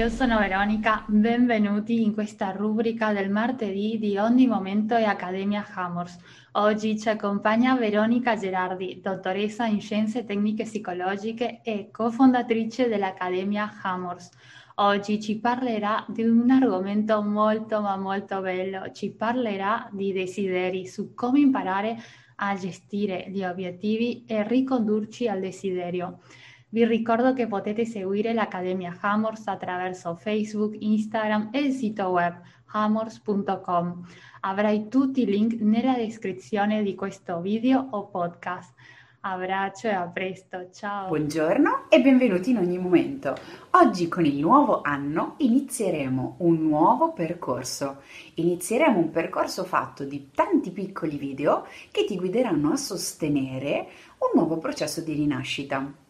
io sono Veronica, benvenuti in questa rubrica del martedì di Ogni Momento e Accademia Hammers. Oggi ci accompagna Veronica Gerardi, dottoressa in Scienze Tecniche Psicologiche e cofondatrice dell'Accademia Hammers. Oggi ci parlerà di un argomento molto ma molto bello, ci parlerà di desideri, su come imparare a gestire gli obiettivi e ricondurci al desiderio. Vi ricordo che potete seguire l'Accademia Hammers attraverso Facebook, Instagram e il sito web hammers.com. Avrai tutti i link nella descrizione di questo video o podcast. Abbraccio e a presto, ciao! Buongiorno e benvenuti in ogni momento. Oggi con il nuovo anno inizieremo un nuovo percorso. Inizieremo un percorso fatto di tanti piccoli video che ti guideranno a sostenere un nuovo processo di rinascita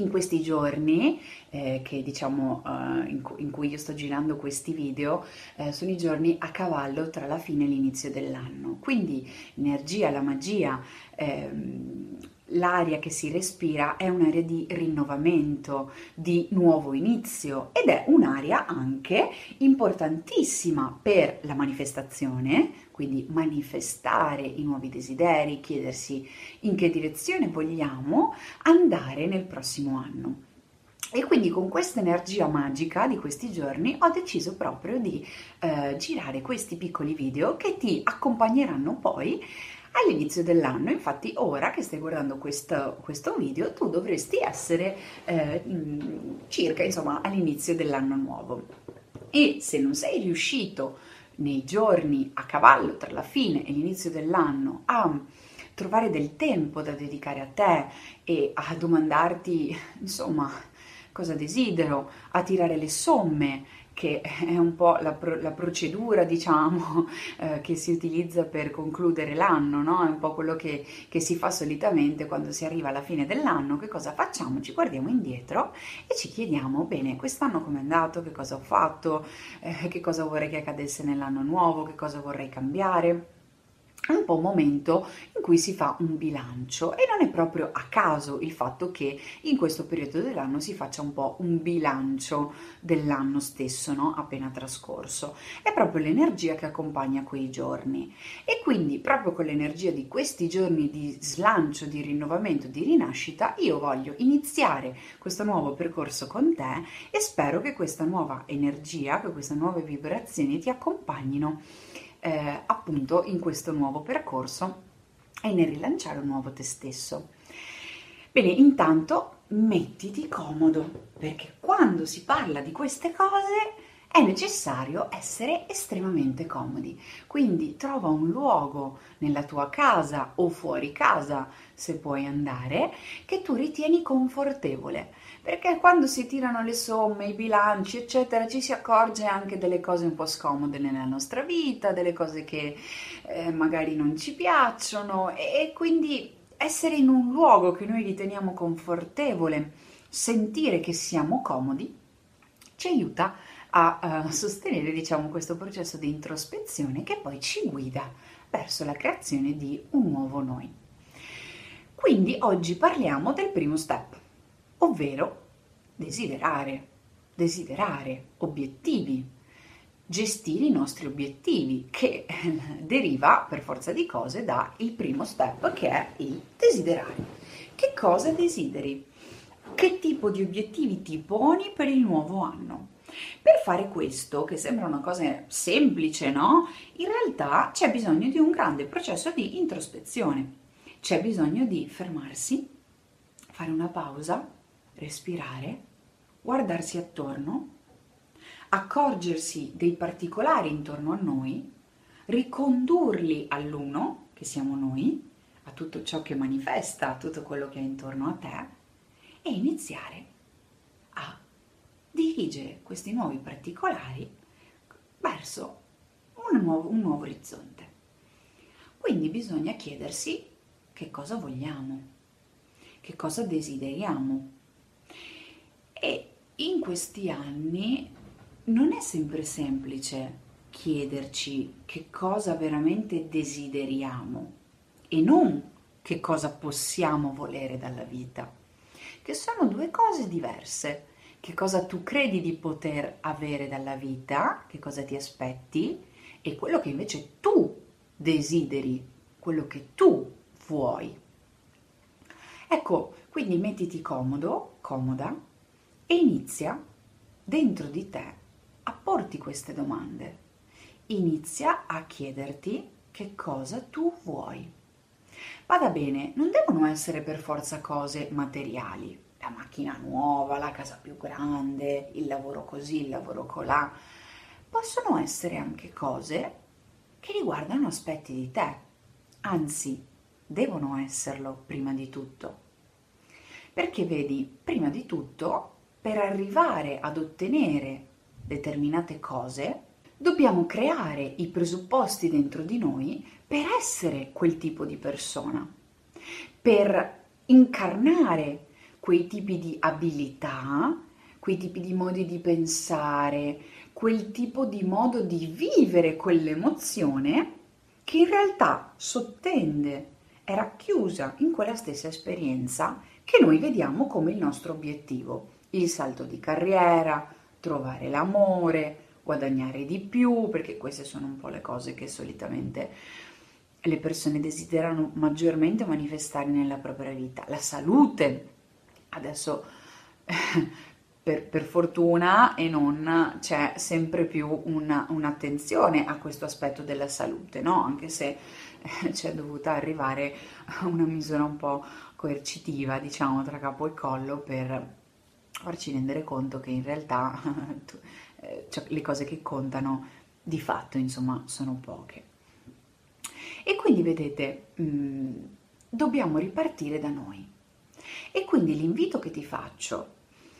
in questi giorni, eh, che diciamo uh, in, cu- in, cui io sto girando questi video, eh, sono i giorni a cavallo tra la fine e l'inizio dell'anno. Quindi l'energia, la magia, ehm, l'aria che si respira è un'area di rinnovamento, di nuovo inizio ed è un'area anche importantissima per la manifestazione, quindi manifestare i nuovi desideri, chiedersi in che direzione vogliamo andare nel prossimo anno. E quindi con questa energia magica di questi giorni ho deciso proprio di eh, girare questi piccoli video che ti accompagneranno poi all'inizio dell'anno. Infatti, ora che stai guardando questo, questo video, tu dovresti essere eh, circa insomma all'inizio dell'anno nuovo. E se non sei riuscito nei giorni a cavallo tra la fine e l'inizio dell'anno a trovare del tempo da dedicare a te e a domandarti, insomma, cosa desidero, a tirare le somme che è un po' la, pro- la procedura, diciamo, eh, che si utilizza per concludere l'anno, no? È un po' quello che, che, si fa solitamente quando si arriva alla fine dell'anno. Che cosa facciamo? Ci guardiamo indietro e ci chiediamo, bene, quest'anno com'è andato? Che cosa ho fatto? Eh, che cosa vorrei che accadesse nell'anno nuovo? Che cosa vorrei cambiare? È un po' un momento in cui si fa un bilancio e non è proprio a caso il fatto che in questo periodo dell'anno si faccia un po' un bilancio dell'anno stesso, no? appena trascorso. È proprio l'energia che accompagna quei giorni e quindi proprio con l'energia di questi giorni di slancio, di rinnovamento, di rinascita, io voglio iniziare questo nuovo percorso con te e spero che questa nuova energia, che queste nuove vibrazioni ti accompagnino eh, appunto in questo nuovo percorso e nel rilanciare un nuovo te stesso. Bene, intanto mettiti comodo, perché quando si parla di queste cose è necessario essere estremamente comodi. Quindi trova un luogo nella tua casa o fuori casa, se puoi andare, che tu ritieni confortevole. Perché quando si tirano le somme, i bilanci, eccetera, ci si accorge anche delle cose un po' scomode nella nostra vita, delle cose che eh, magari non ci piacciono e, e quindi essere in un luogo che noi riteniamo confortevole, sentire che siamo comodi, ci aiuta a uh, sostenere diciamo, questo processo di introspezione che poi ci guida verso la creazione di un nuovo noi. Quindi oggi parliamo del primo step, ovvero desiderare, desiderare obiettivi, gestire i nostri obiettivi, che deriva per forza di cose dal primo step che è il desiderare. Che cosa desideri? Che tipo di obiettivi ti poni per il nuovo anno? Per fare questo, che sembra una cosa semplice, no? In realtà c'è bisogno di un grande processo di introspezione. C'è bisogno di fermarsi, fare una pausa, respirare, guardarsi attorno, accorgersi dei particolari intorno a noi, ricondurli all'uno, che siamo noi, a tutto ciò che manifesta, a tutto quello che è intorno a te, e iniziare dirigere questi nuovi particolari verso un nuovo, un nuovo orizzonte. Quindi bisogna chiedersi che cosa vogliamo, che cosa desideriamo. E in questi anni non è sempre semplice chiederci che cosa veramente desideriamo e non che cosa possiamo volere dalla vita, che sono due cose diverse che cosa tu credi di poter avere dalla vita, che cosa ti aspetti e quello che invece tu desideri, quello che tu vuoi. Ecco, quindi mettiti comodo, comoda e inizia dentro di te a porti queste domande. Inizia a chiederti che cosa tu vuoi. Vada bene, non devono essere per forza cose materiali, la macchina nuova, la casa più grande, il lavoro così, il lavoro colà. Possono essere anche cose che riguardano aspetti di te, anzi, devono esserlo prima di tutto. Perché vedi, prima di tutto, per arrivare ad ottenere determinate cose, dobbiamo creare i presupposti dentro di noi per essere quel tipo di persona, per incarnare quei tipi di abilità, quei tipi di modi di pensare, quel tipo di modo di vivere quell'emozione che in realtà sottende, è racchiusa in quella stessa esperienza che noi vediamo come il nostro obiettivo, il salto di carriera, trovare l'amore, guadagnare di più, perché queste sono un po' le cose che solitamente le persone desiderano maggiormente manifestare nella propria vita. La salute, adesso per, per, fortuna e non c'è sempre più una, un'attenzione a questo aspetto della salute, no? anche se eh, c'è dovuta arrivare a una misura un po' coercitiva, diciamo, tra capo e collo per farci rendere conto che in realtà eh, cioè, le cose che contano di fatto, insomma, sono poche. E quindi vedete, mh, mm, dobbiamo ripartire da noi. E quindi l'invito che ti faccio,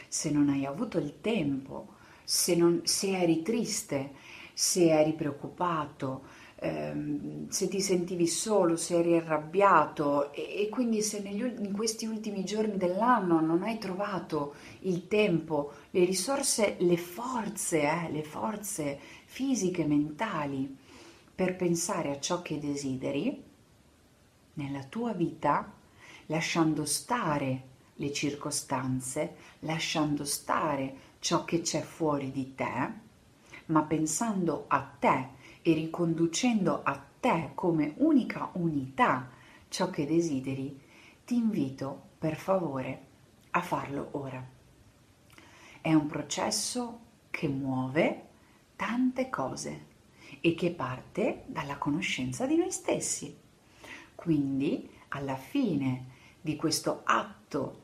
se non hai avuto il tempo, se, non, se eri triste, se eri preoccupato, ehm, se ti sentivi solo, se eri arrabbiato e, e quindi se negli, in questi ultimi giorni dell'anno non hai trovato il tempo, le risorse, le forze, eh, le forze fisiche, mentali per pensare a ciò che desideri nella tua vita, lasciando stare le circostanze, lasciando stare ciò che c'è fuori di te, ma pensando a te e riconducendo a te come unica unità ciò che desideri, ti invito per favore a farlo ora. È un processo che muove tante cose e che parte dalla conoscenza di noi stessi. Quindi, alla fine di questo atto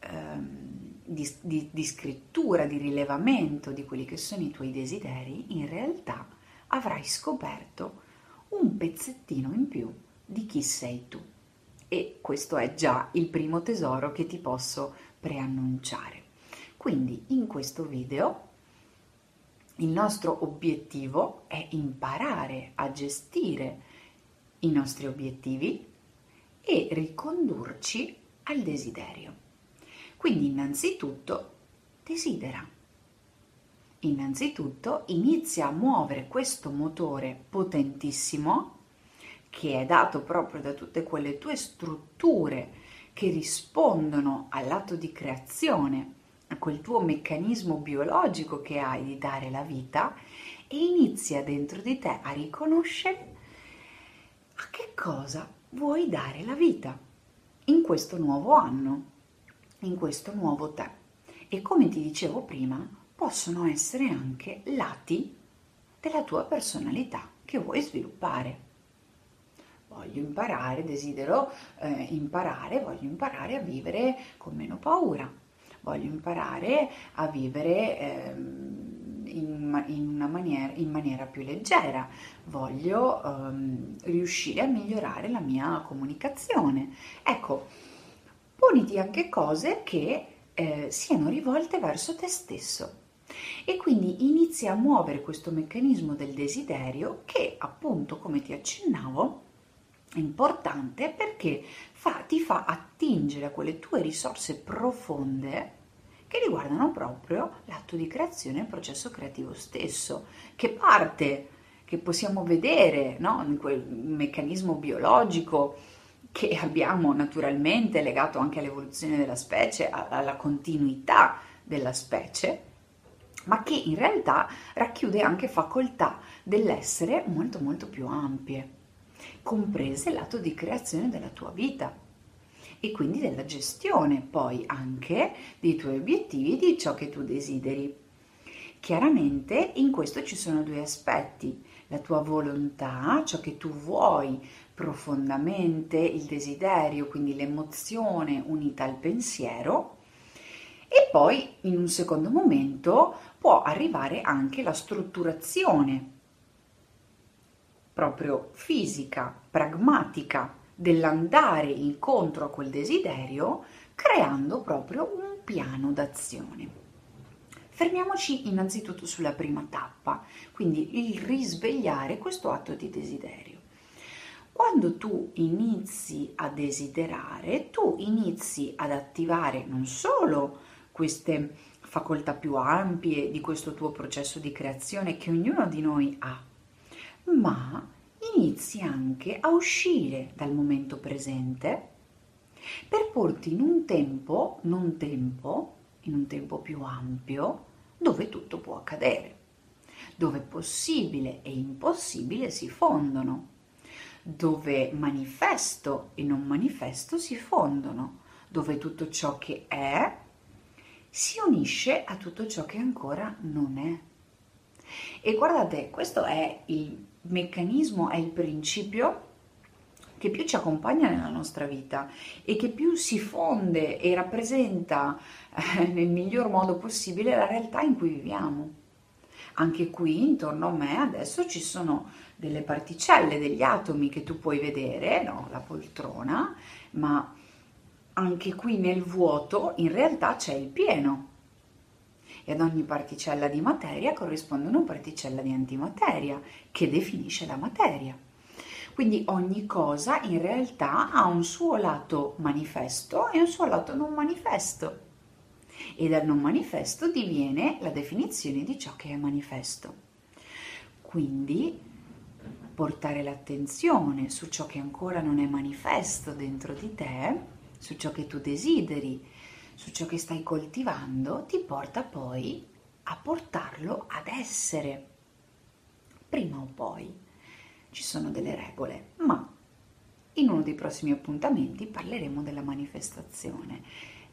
ehm, di, di, di scrittura, di rilevamento di quelli che sono i tuoi desideri, in realtà avrai scoperto un pezzettino in più di chi sei tu. E questo è già il primo tesoro che ti posso preannunciare. Quindi in questo video il nostro obiettivo è imparare a gestire i nostri obiettivi e ricondurci al desiderio. Quindi innanzitutto desidera innanzitutto inizia a muovere questo motore potentissimo che è dato proprio da tutte quelle tue strutture che rispondono all'atto di creazione, a quel tuo meccanismo biologico che hai di dare la vita e inizia dentro di te a riconoscere a che cosa vuoi dare la vita in questo nuovo anno, in questo nuovo te. E come ti dicevo prima, possono essere anche lati della tua personalità che vuoi sviluppare. Voglio imparare, desidero eh, imparare, voglio imparare a vivere con meno paura, voglio imparare a vivere eh, in, in, maniera, in, maniera, più leggera, voglio ehm, riuscire a migliorare la mia comunicazione. Ecco, poniti anche cose che eh, siano rivolte verso te stesso e quindi inizia a muovere questo meccanismo del desiderio che appunto come ti accennavo è importante perché fa, ti fa attingere a quelle tue risorse profonde che riguardano proprio l'atto di creazione e il processo creativo stesso, che parte, che possiamo vedere no? in quel meccanismo biologico che abbiamo naturalmente legato anche all'evoluzione della specie, alla continuità della specie, ma che in realtà racchiude anche facoltà dell'essere molto molto più ampie, comprese l'atto di creazione della tua vita e quindi della gestione poi anche dei tuoi obiettivi e di ciò che tu desideri. Chiaramente in questo ci sono due aspetti, la tua volontà, ciò che tu vuoi profondamente, il desiderio, quindi l'emozione unita al pensiero, e poi in un secondo momento può arrivare anche la strutturazione proprio fisica, pragmatica dell'andare incontro a quel desiderio creando proprio un piano d'azione. Fermiamoci innanzitutto sulla prima tappa, quindi il risvegliare questo atto di desiderio. Quando tu inizi a desiderare, tu inizi ad attivare non solo queste facoltà più ampie di questo tuo processo di creazione che ognuno di noi ha, ma inizi anche a uscire dal momento presente per porti in un tempo, non tempo, in un tempo più ampio, dove tutto può accadere, dove possibile e impossibile si fondono, dove manifesto e non manifesto si fondono, dove tutto ciò che è si unisce a tutto ciò che ancora non è. E guardate, questo è il meccanismo, è il principio che più ci accompagna nella nostra vita e che più si fonde e rappresenta eh, nel miglior modo possibile la realtà in cui viviamo. Anche qui intorno a me adesso ci sono delle particelle, degli atomi che tu puoi vedere, no? la poltrona, ma anche qui nel vuoto in realtà c'è il pieno e ad ogni particella di materia corrisponde una particella di antimateria che definisce la materia. Quindi ogni cosa in realtà ha un suo lato manifesto e un suo lato non manifesto. E dal non manifesto diviene la definizione di ciò che è manifesto. Quindi portare l'attenzione su ciò che ancora non è manifesto dentro di te su ciò che tu desideri, su ciò che stai coltivando, ti porta poi a portarlo ad essere. Prima o poi ci sono delle regole, ma in uno dei prossimi appuntamenti parleremo della manifestazione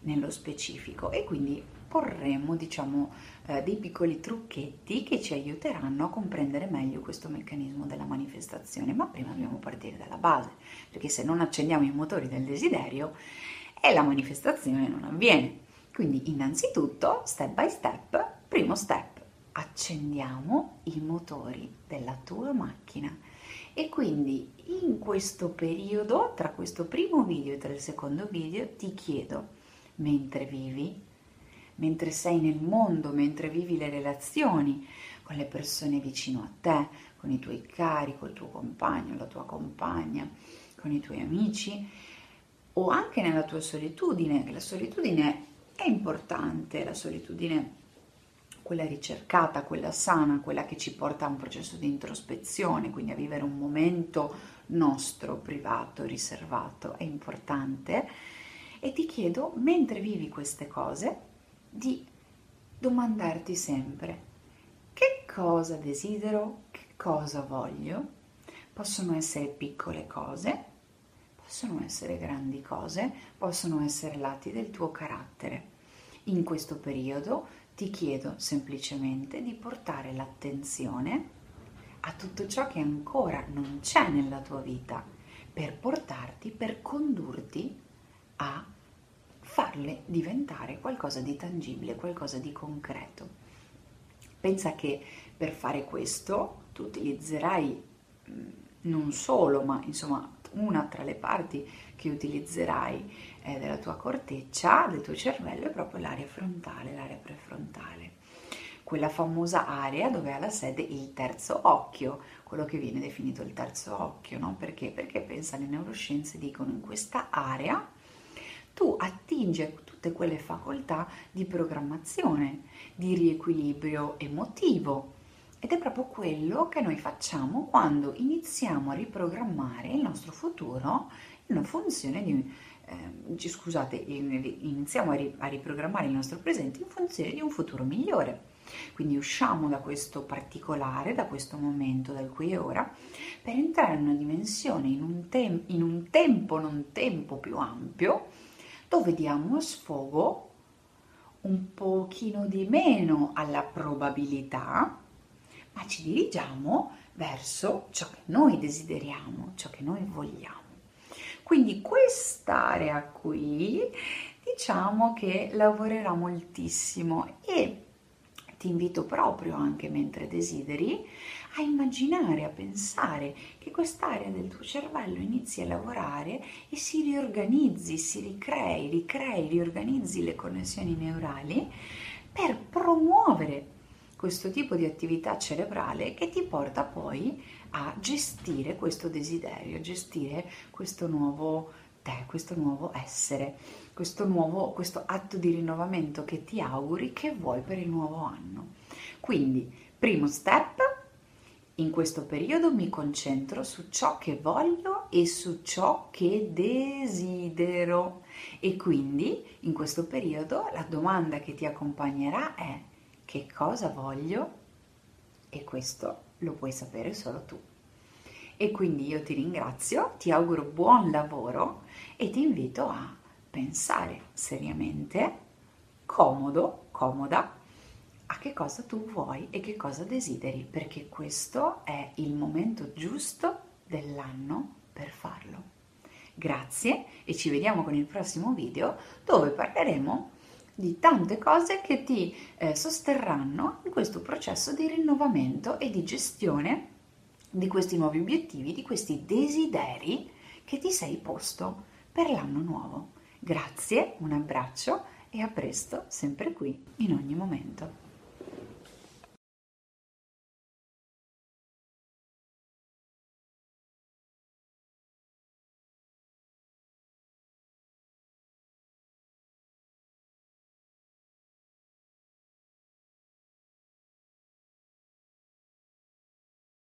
nello specifico e quindi porremo diciamo eh, dei piccoli trucchetti che ci aiuteranno a comprendere meglio questo meccanismo della manifestazione. Ma prima dobbiamo partire dalla base perché se non accendiamo i motori del desiderio e la manifestazione non avviene. Quindi innanzitutto step by step primo step accendiamo i motori della tua macchina. E quindi in questo periodo tra questo primo video e tra il secondo video ti chiedo mentre vivi mentre sei nel mondo, mentre vivi le relazioni con le persone vicino a te, con i tuoi cari, col tuo compagno, la tua compagna, con i tuoi amici o anche nella tua solitudine, la solitudine è importante, la solitudine quella ricercata, quella sana, quella che ci porta a un processo di introspezione, quindi a vivere un momento nostro, privato, riservato, è importante. E ti chiedo, mentre vivi queste cose, di domandarti sempre che cosa desidero, che cosa voglio. Possono essere piccole cose, possono essere grandi cose, possono essere lati del tuo carattere. In questo periodo ti chiedo semplicemente di portare l'attenzione a tutto ciò che ancora non c'è nella tua vita per portarti, per condurti a farle diventare qualcosa di tangibile, qualcosa di concreto. Pensa che per fare questo tu utilizzerai mm, non solo, ma insomma una tra le parti che utilizzerai eh, della tua corteccia, del tuo cervello, è proprio l'area frontale, l'area prefrontale. Quella famosa area dove ha la sede il terzo occhio, quello che viene definito il terzo occhio, no? Perché? Perché pensa le neuroscienze dicono in questa area tu attingi tutte quelle facoltà di programmazione, di riequilibrio emotivo. Ed è proprio quello che noi facciamo quando iniziamo a riprogrammare il nostro futuro in funzione di eh, scusate, iniziamo a riprogrammare il nostro presente in funzione di un futuro migliore. Quindi usciamo da questo particolare, da questo momento, dal qui e ora, per entrare in una dimensione, in un, tem- in un tempo, non tempo più ampio, dove diamo sfogo un pochino di meno alla probabilità, ma ci dirigiamo verso ciò che noi desideriamo, ciò che noi vogliamo. Quindi quest'area qui diciamo che lavorerà moltissimo e ti invito proprio anche mentre desideri a immaginare, a pensare che quest'area del tuo cervello inizi a lavorare e si riorganizzi, si ricrei, ricrei, riorganizzi le connessioni neurali per promuovere questo tipo di attività cerebrale che ti porta poi a gestire questo desiderio, a gestire questo nuovo te, questo nuovo essere, questo nuovo questo atto di rinnovamento che ti auguri che vuoi per il nuovo anno. Quindi, primo step, in questo periodo mi concentro su ciò che voglio e su ciò che desidero e quindi in questo periodo la domanda che ti accompagnerà è che cosa voglio e questo lo puoi sapere solo tu. E quindi io ti ringrazio, ti auguro buon lavoro e ti invito a pensare seriamente, comodo, comoda, a che cosa tu vuoi e che cosa desideri, perché questo è il momento giusto dell'anno per farlo. Grazie e ci vediamo con il prossimo video dove parleremo di tante cose che ti eh, sosterranno in questo processo di rinnovamento e di gestione di questi nuovi obiettivi, di questi desideri che ti sei posto per l'anno nuovo. Grazie, un abbraccio e a presto, sempre qui, in ogni momento.